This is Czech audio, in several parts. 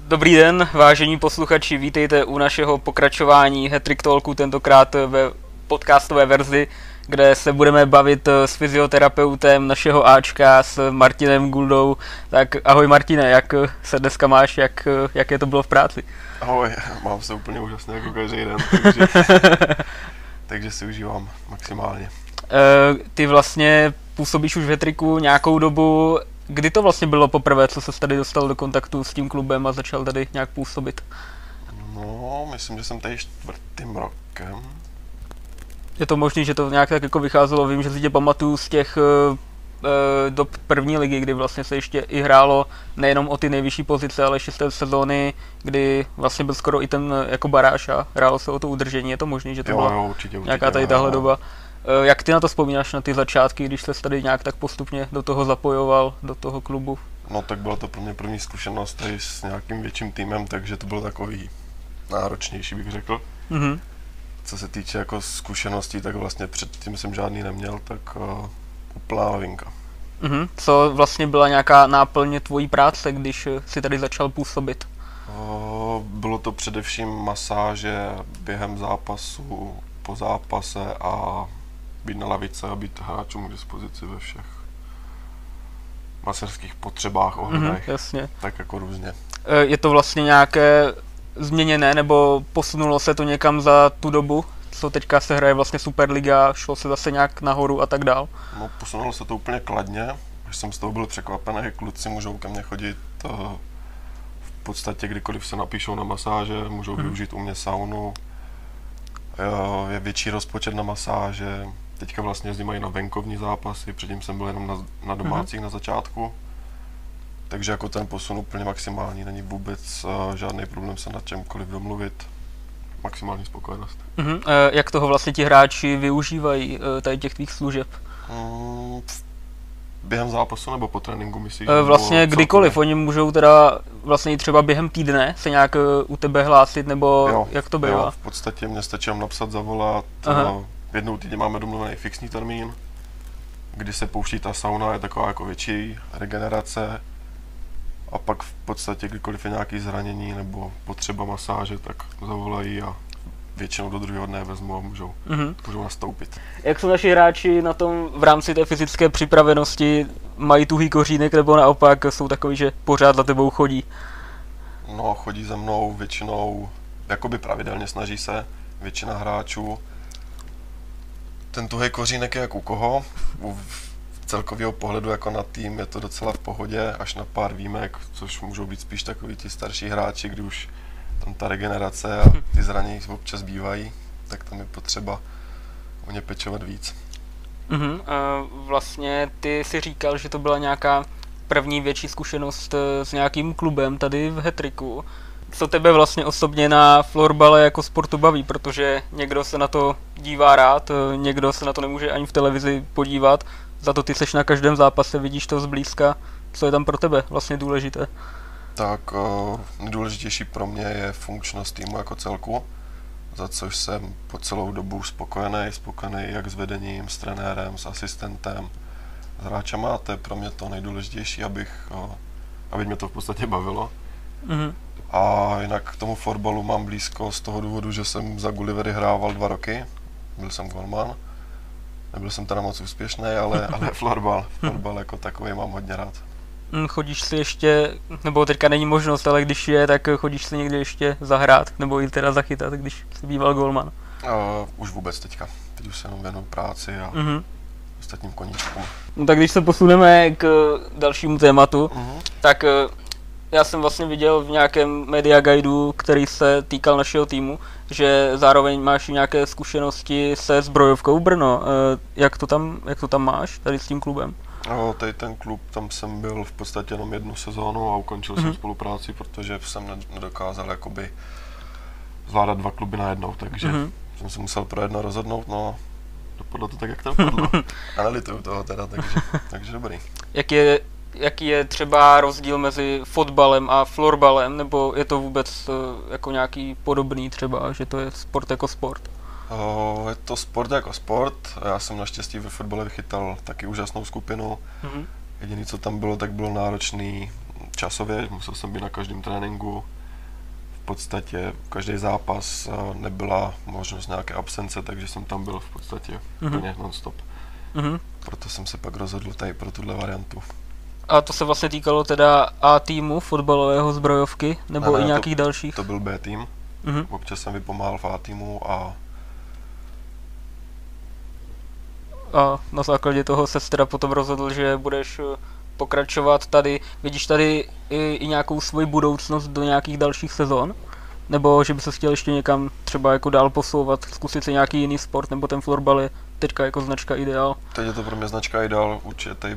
Dobrý den, vážení posluchači, vítejte u našeho pokračování Hetrick Talku, tentokrát ve podcastové verzi, kde se budeme bavit s fyzioterapeutem našeho Ačka, s Martinem Guldou. Tak ahoj Martine, jak se dneska máš, jak, jaké to bylo v práci? Ahoj, mám se úplně úžasně jako každý den, takže, takže si užívám maximálně. Uh, ty vlastně působíš už v Hetriku nějakou dobu, Kdy to vlastně bylo poprvé, co se tady dostal do kontaktu s tím klubem a začal tady nějak působit? No, myslím, že jsem tady čtvrtým rokem. Je to možné, že to nějak tak jako vycházelo, vím, že si tě pamatuju z těch uh, do první ligy, kdy vlastně se ještě i hrálo nejenom o ty nejvyšší pozice, ale ještě z té sezóny, kdy vlastně byl skoro i ten jako baráž a hrálo se o to udržení. Je to možné, že to jo, byla jo, určitě, určitě, nějaká tady tahle doba? Eh, jak ty na to vzpomínáš, na ty začátky, když se tady nějak tak postupně do toho zapojoval, do toho klubu? No tak byla to pro mě první zkušenost tady s nějakým větším týmem, takže to bylo takový náročnější, bych řekl. Mm-hmm. Co se týče jako zkušeností, tak vlastně předtím jsem žádný neměl, tak uh, úplná novinka. Mm-hmm. Co vlastně byla nějaká náplně tvojí práce, když si tady začal působit? Uh, bylo to především masáže během zápasu, po zápase a být na lavice a být hráčům k dispozici ve všech maserských potřebách, ohledech. Mm, jasně. Tak jako různě. E, je to vlastně nějaké změněné, nebo posunulo se to někam za tu dobu, co teďka se hraje vlastně Superliga, šlo se zase nějak nahoru a tak dál? No, posunulo se to úplně kladně, až jsem z toho byl překvapený, kluci můžou ke mně chodit e, v podstatě kdykoliv se napíšou na masáže, můžou mm. využít u mě saunu, je větší rozpočet na masáže, Teďka vlastně jezdím i na venkovní zápasy, předtím jsem byl jenom na, na domácích mm-hmm. na začátku. Takže jako ten posun úplně maximální, není vůbec uh, žádný problém se na čemkoliv domluvit. Maximální spokojenost. Mm-hmm. E, jak toho vlastně ti hráči využívají, e, tady těch tvých služeb? Mm, během zápasu nebo po tréninku myslíš? E, vlastně kdykoliv, oni můžou teda vlastně třeba během týdne se nějak u tebe hlásit, nebo jo, jak to bývá? Jo, v podstatě mě stačí napsat, zavolat, Aha jednou týdně máme domluvený fixní termín, kdy se pouští ta sauna, je taková jako větší regenerace a pak v podstatě kdykoliv je nějaké zranění nebo potřeba masáže, tak zavolají a většinou do druhého dne vezmu a můžou, mm-hmm. můžou nastoupit. Jak jsou naši hráči na tom v rámci té fyzické připravenosti? Mají tuhý kořínek nebo naopak jsou takový, že pořád za tebou chodí? No, chodí za mnou většinou, jakoby pravidelně snaží se, většina hráčů ten tuhý kořínek je jak u koho. U celkového pohledu jako na tým je to docela v pohodě, až na pár výjimek, což můžou být spíš takový ti starší hráči, kdy už tam ta regenerace a ty zranění občas bývají, tak tam je potřeba o ně pečovat víc. Uh-huh. A vlastně ty si říkal, že to byla nějaká první větší zkušenost eh, s nějakým klubem tady v Hetriku co tebe vlastně osobně na florbale jako sportu baví, protože někdo se na to dívá rád, eh, někdo se na to nemůže ani v televizi podívat, za to ty seš na každém zápase, vidíš to zblízka. Co je tam pro tebe vlastně důležité? Tak uh, nejdůležitější pro mě je funkčnost týmu jako celku, za což jsem po celou dobu spokojený, spokojený jak s vedením, s trenérem, s asistentem, s hráčema a to je pro mě to nejdůležitější, abych, uh, aby mě to v podstatě bavilo. Mm-hmm. A jinak k tomu fotbalu mám blízko z toho důvodu, že jsem za Gullivery hrával dva roky. Byl jsem golman. Nebyl jsem teda moc úspěšný, ale, ale florbal, florbal jako takový mám hodně rád. Hm, chodíš si ještě, nebo teďka není možnost, ale když je, tak chodíš si někdy ještě zahrát, nebo i teda zachytat, když jsi býval golman? Uh, už vůbec teďka. Teď už se jenom věnu práci a uh-huh. ostatním koníčkům. No tak když se posuneme k dalšímu tématu, uh-huh. tak já jsem vlastně viděl v nějakém media guideu, který se týkal našeho týmu, že zároveň máš nějaké zkušenosti se zbrojovkou Brno. Eh, jak to tam, jak to tam máš tady s tím klubem? No, tady ten klub, tam jsem byl v podstatě jenom jednu sezónu a ukončil mm-hmm. jsem mhm. spolupráci, protože jsem nedokázal jakoby zvládat dva kluby najednou, takže mm-hmm. jsem se musel pro jedno rozhodnout, no dopadlo to tak, jak to dopadlo. a nelituju toho teda, takže, takže dobrý. Jak je jaký je třeba rozdíl mezi fotbalem a florbalem, nebo je to vůbec uh, jako nějaký podobný třeba, že to je sport jako sport? Je to sport jako sport. Já jsem naštěstí ve fotbale vychytal taky úžasnou skupinu. Mhm. Jediné, co tam bylo, tak bylo náročný časově. Musel jsem být na každém tréninku. V podstatě každý zápas eh, nebyla možnost nějaké absence, takže jsem tam byl v podstatě Mhm. úplně non-stop. Mhm. Proto jsem se pak rozhodl tady pro tuhle variantu. A to se vlastně týkalo teda A týmu fotbalového zbrojovky, nebo Ne, ne, i to- nějakých dalších? To byl B tým. Mhm. Občas jsem vypomáhal v A týmu a A na základě toho se teda potom rozhodl, že budeš eh, pokračovat tady. Vidíš tady i, i nějakou svoji budoucnost do nějakých dalších sezon? Nebo že by se chtěl ještě někam třeba jako dál posouvat, zkusit si nějaký jiný sport, nebo ten florbal je teďka jako značka ideál? teď je to pro mě značka ideál, určitě tady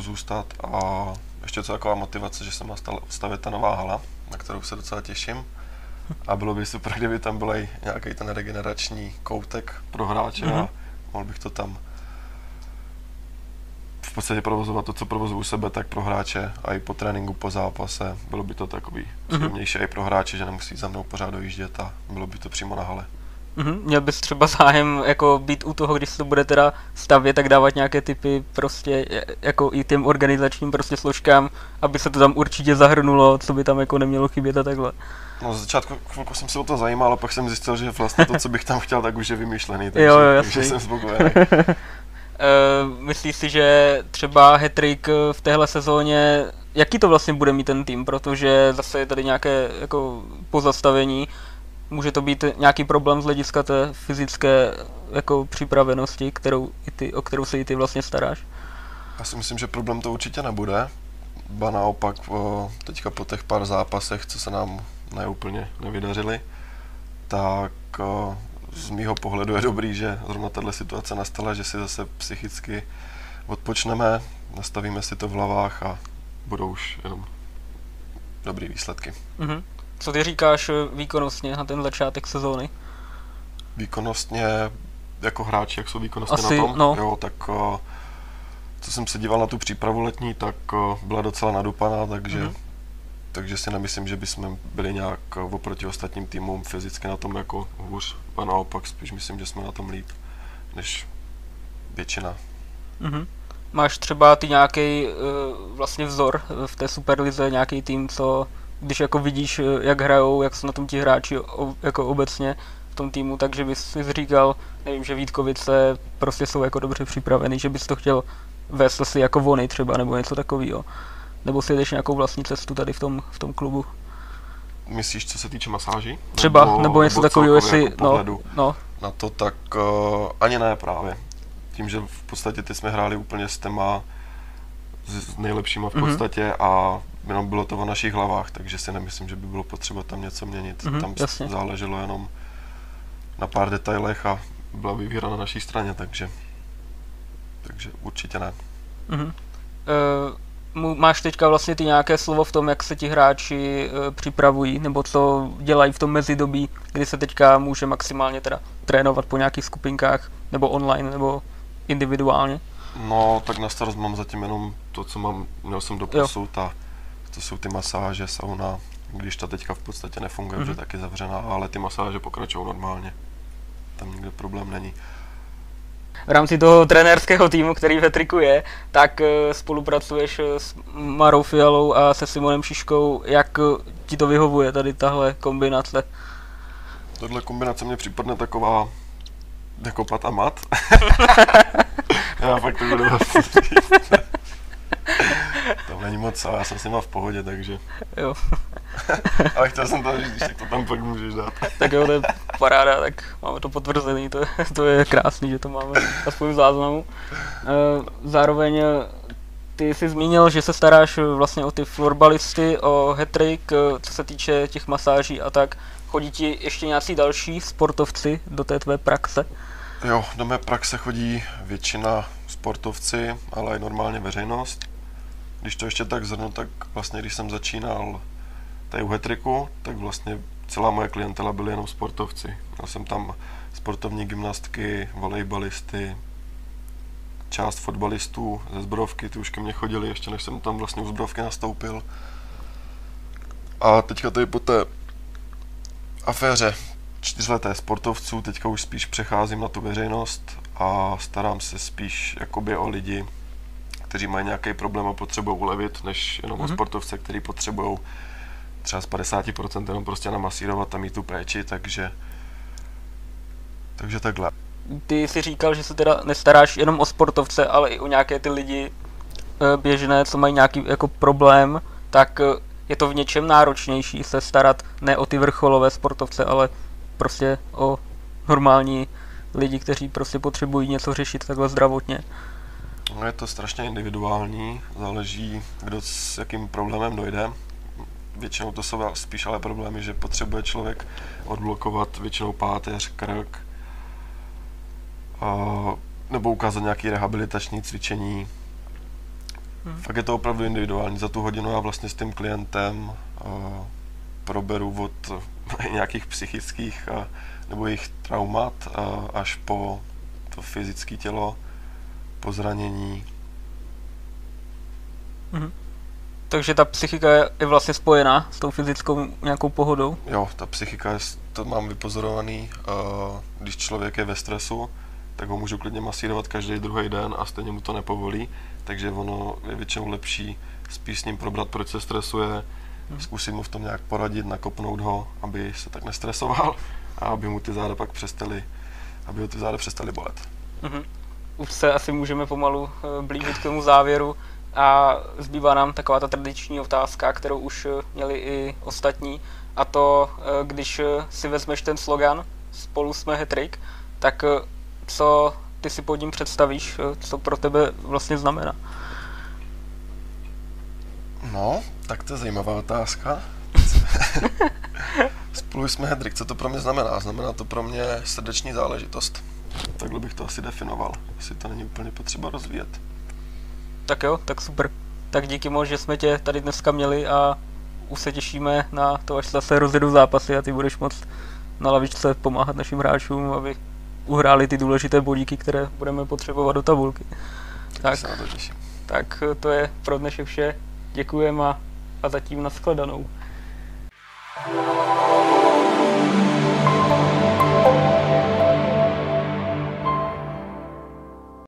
chci zůstat a ještě co taková motivace, že se má stavět ta nová hala, na kterou se docela těším. A bylo by super, kdyby tam byl i nějaký ten regenerační koutek pro hráče Mhm. a mohl bych to tam v podstatě provozovat to, co provozuju u sebe, tak pro hráče a i po tréninku, po zápase. Bylo by to takový Mhm. příjemnější i pro hráče, že nemusí za mnou pořád dojíždět a bylo by to přímo na hale. Mhm. Měl bys třeba zájem jako být u toho, když se to bude teda stavět, tak dávat nějaké typy prostě jako i těm organizačním prostě složkám, aby se to tam určitě zahrnulo, co by tam jako nemělo chybět a takhle. No, z začátku chvilku jsem se o to zajímal, ale pak jsem zjistil, že vlastně to, co bych tam chtěl, tak už je vymyšlený, takže, Jo, jo, takže jsem spokojený. Uh, myslíš si, že třeba Hetrik v téhle sezóně, jaký to vlastně bude mít ten tým, protože zase je tady nějaké jako pozastavení, může to být nějaký problém z hlediska té fyzické jako připravenosti, kterou i ty, o kterou se i ty vlastně staráš? Já si myslím, že problém to určitě nebude. Ba naopak, teďka po těch pár zápasech, co se nám neúplně nevydařily, tak z mýho pohledu je dobrý, že zrovna tahle situace nastala, že si zase psychicky odpočneme, nastavíme si to v hlavách a budou už jenom dobrý výsledky. Mhm. Co ty říkáš eh, výkonnostně na ten začátek sezóny? Výkonnostně, jako hráči, jak jsou výkonnostně Asi, na tom, no. jo, tak o, co jsem se díval na tu přípravu letní, tak o, byla docela nadupaná, takže, Mhm. mm-hmm. takže si nemyslím, že bychom byli nějak oproti ostatním týmům fyzicky na tom jako hůř, a naopak spíš myslím, že jsme na tom líp, než většina. Mhm. Máš třeba ty nějaký uh, vlastně vzor eh, v té Superlize, nějaký tým, co když jako vidíš, eh, jak hrajou, jak jsou na tom ti hráči jako obecně v tom týmu, takže bys si říkal, nevím, že Vítkovice prostě jsou jako dobře připravený, že bys to chtěl vést asi jako vony třeba, nebo něco takového. Nebo si jdeš nějakou vlastní cestu tady v tom, v tom klubu. Myslíš, co se týče masáží? Třeba, nebo, nebo něco takového, jestli, jako no, no, na to, tak uh, ani ne právě. Tím, že v podstatě ty jsme hráli úplně s těma s nejlepšíma v Mhm. podstatě a jenom bylo to o našich hlavách, takže si nemyslím, že by bylo potřeba tam něco měnit. Mhm, tam jasně. záleželo jenom na pár detailech a byla by výhra na naší straně, takže takže určitě ne. Mhm. Eh, mu- máš teďka vlastně ty nějaké slovo v tom, jak se ti hráči eh, připravují, nebo co dělají v tom mezidobí, kdy se teďka může maximálně teda trénovat po nějakých skupinkách, nebo online, nebo individuálně. No, tak na starost mám zatím jenom to, co mám, měl jsem do posud a to jsou ty masáže, sauna, když ta teďka v podstatě nefunguje, Mhm. mm-hmm. že tak je zavřená, ale ty masáže pokračují normálně. Tam nikde problém není. V rámci toho trenérského týmu, který ve triku je, tak eh, spolupracuješ eh, s Marou Fialou a se Simonem Šiškou. Jak eh, ti to vyhovuje, tady tahle kombinace? Tohle kombinace mě připadne taková jako pat a mat. já fakt to budu Není moc, ale já jsem s nima v pohodě, takže. Jo. ale chtěl jsem to říct, když tak to tam pak můžeš dát. Tak jo, to je paráda, tak máme to potvrzený, to je, to je krásný, že to máme aspoň v záznamu. Eh, Zároveň eh, ty jsi zmínil, že se staráš eh, vlastně o ty florbalisty, o hetrik, co se týče těch masáží a tak. Chodí ti ještě nějací další sportovci do té tvé praxe? Jo, do mé praxe chodí většina sportovci, ale i normálně veřejnost. Když to ještě tak zhrnu, tak vlastně když jsem začínal tady u Hetriku, tak vlastně celá moje klientela byly jenom sportovci. Měl jsem tam sportovní gymnastky, volejbalisty, část fotbalistů ze zbrojovky, ty už ke mně chodili, ještě než jsem tam vlastně u zbrojovky nastoupil. A teďka tady po té aféře čtyřleté sportovců, teďka už spíš přecházím na tu veřejnost a starám se spíš jakoby o lidi, kteří mají nějaký problém a potřebují ulevit, než jenom mm-hmm. o sportovce, který potřebují třeba z 50% jenom prostě namasírovat a mít tu péči, takže takže takhle. Ty jsi říkal, že se teda nestaráš jenom o sportovce, ale i o nějaké ty lidi eh, běžné, co mají nějaký jako problém, tak eh, je to v něčem náročnější se starat ne o ty vrcholové sportovce, ale prostě o normální lidi, kteří prostě potřebují něco řešit takhle zdravotně. No je to strašně individuální, záleží, kdo s jakým problémem dojde. Většinou to jsou spíš ale problémy, že potřebuje člověk odblokovat většinou páteř, krk, a, nebo ukázat nějaké rehabilitační cvičení. Hmm. Fakt je to opravdu individuální. Za tu hodinu já vlastně s tím klientem a, proberu od nějakých psychických a, nebo jejich traumat a, až po to fyzické tělo, po zranění. Hmm. Takže ta psychika je vlastně spojená s tou fyzickou nějakou pohodou? Jo, ta psychika, je, to mám vypozorovaný, uh, když člověk je ve stresu, tak ho můžu klidně masírovat každý druhý den a stejně mu to nepovolí, takže ono je většinou lepší spíš s ním probrat, proč se stresuje, hmm. zkusit mu v tom nějak poradit, nakopnout ho, aby se tak nestresoval a aby mu ty záda pak přestali, aby ho ty záda přestali bolet. Mm-hmm. Už se asi můžeme pomalu eh, blížit k tomu závěru a zbývá nám taková ta tradiční otázka, kterou už eh, měli i ostatní, a to, eh, když si vezmeš ten slogan Spolu jsme hetrik, tak co ty si pod ním představíš, co pro tebe vlastně znamená? No, tak to je zajímavá otázka. Spolu jsme Hedrik, co to pro mě znamená? Znamená to pro mě srdeční záležitost. Takhle bych to asi definoval. Asi to není úplně potřeba rozvíjet. Tak jo, tak super. Tak díky moc, že jsme tě tady dneska měli a už se těšíme na to, až zase rozjedu zápasy a ty budeš moc na lavičce pomáhat našim hráčům, aby uhráli ty důležité bodíky, které budeme potřebovat do tabulky. Tak, tak, to tak to je pro dnešek vše. Děkujeme a, a zatím nashledanou.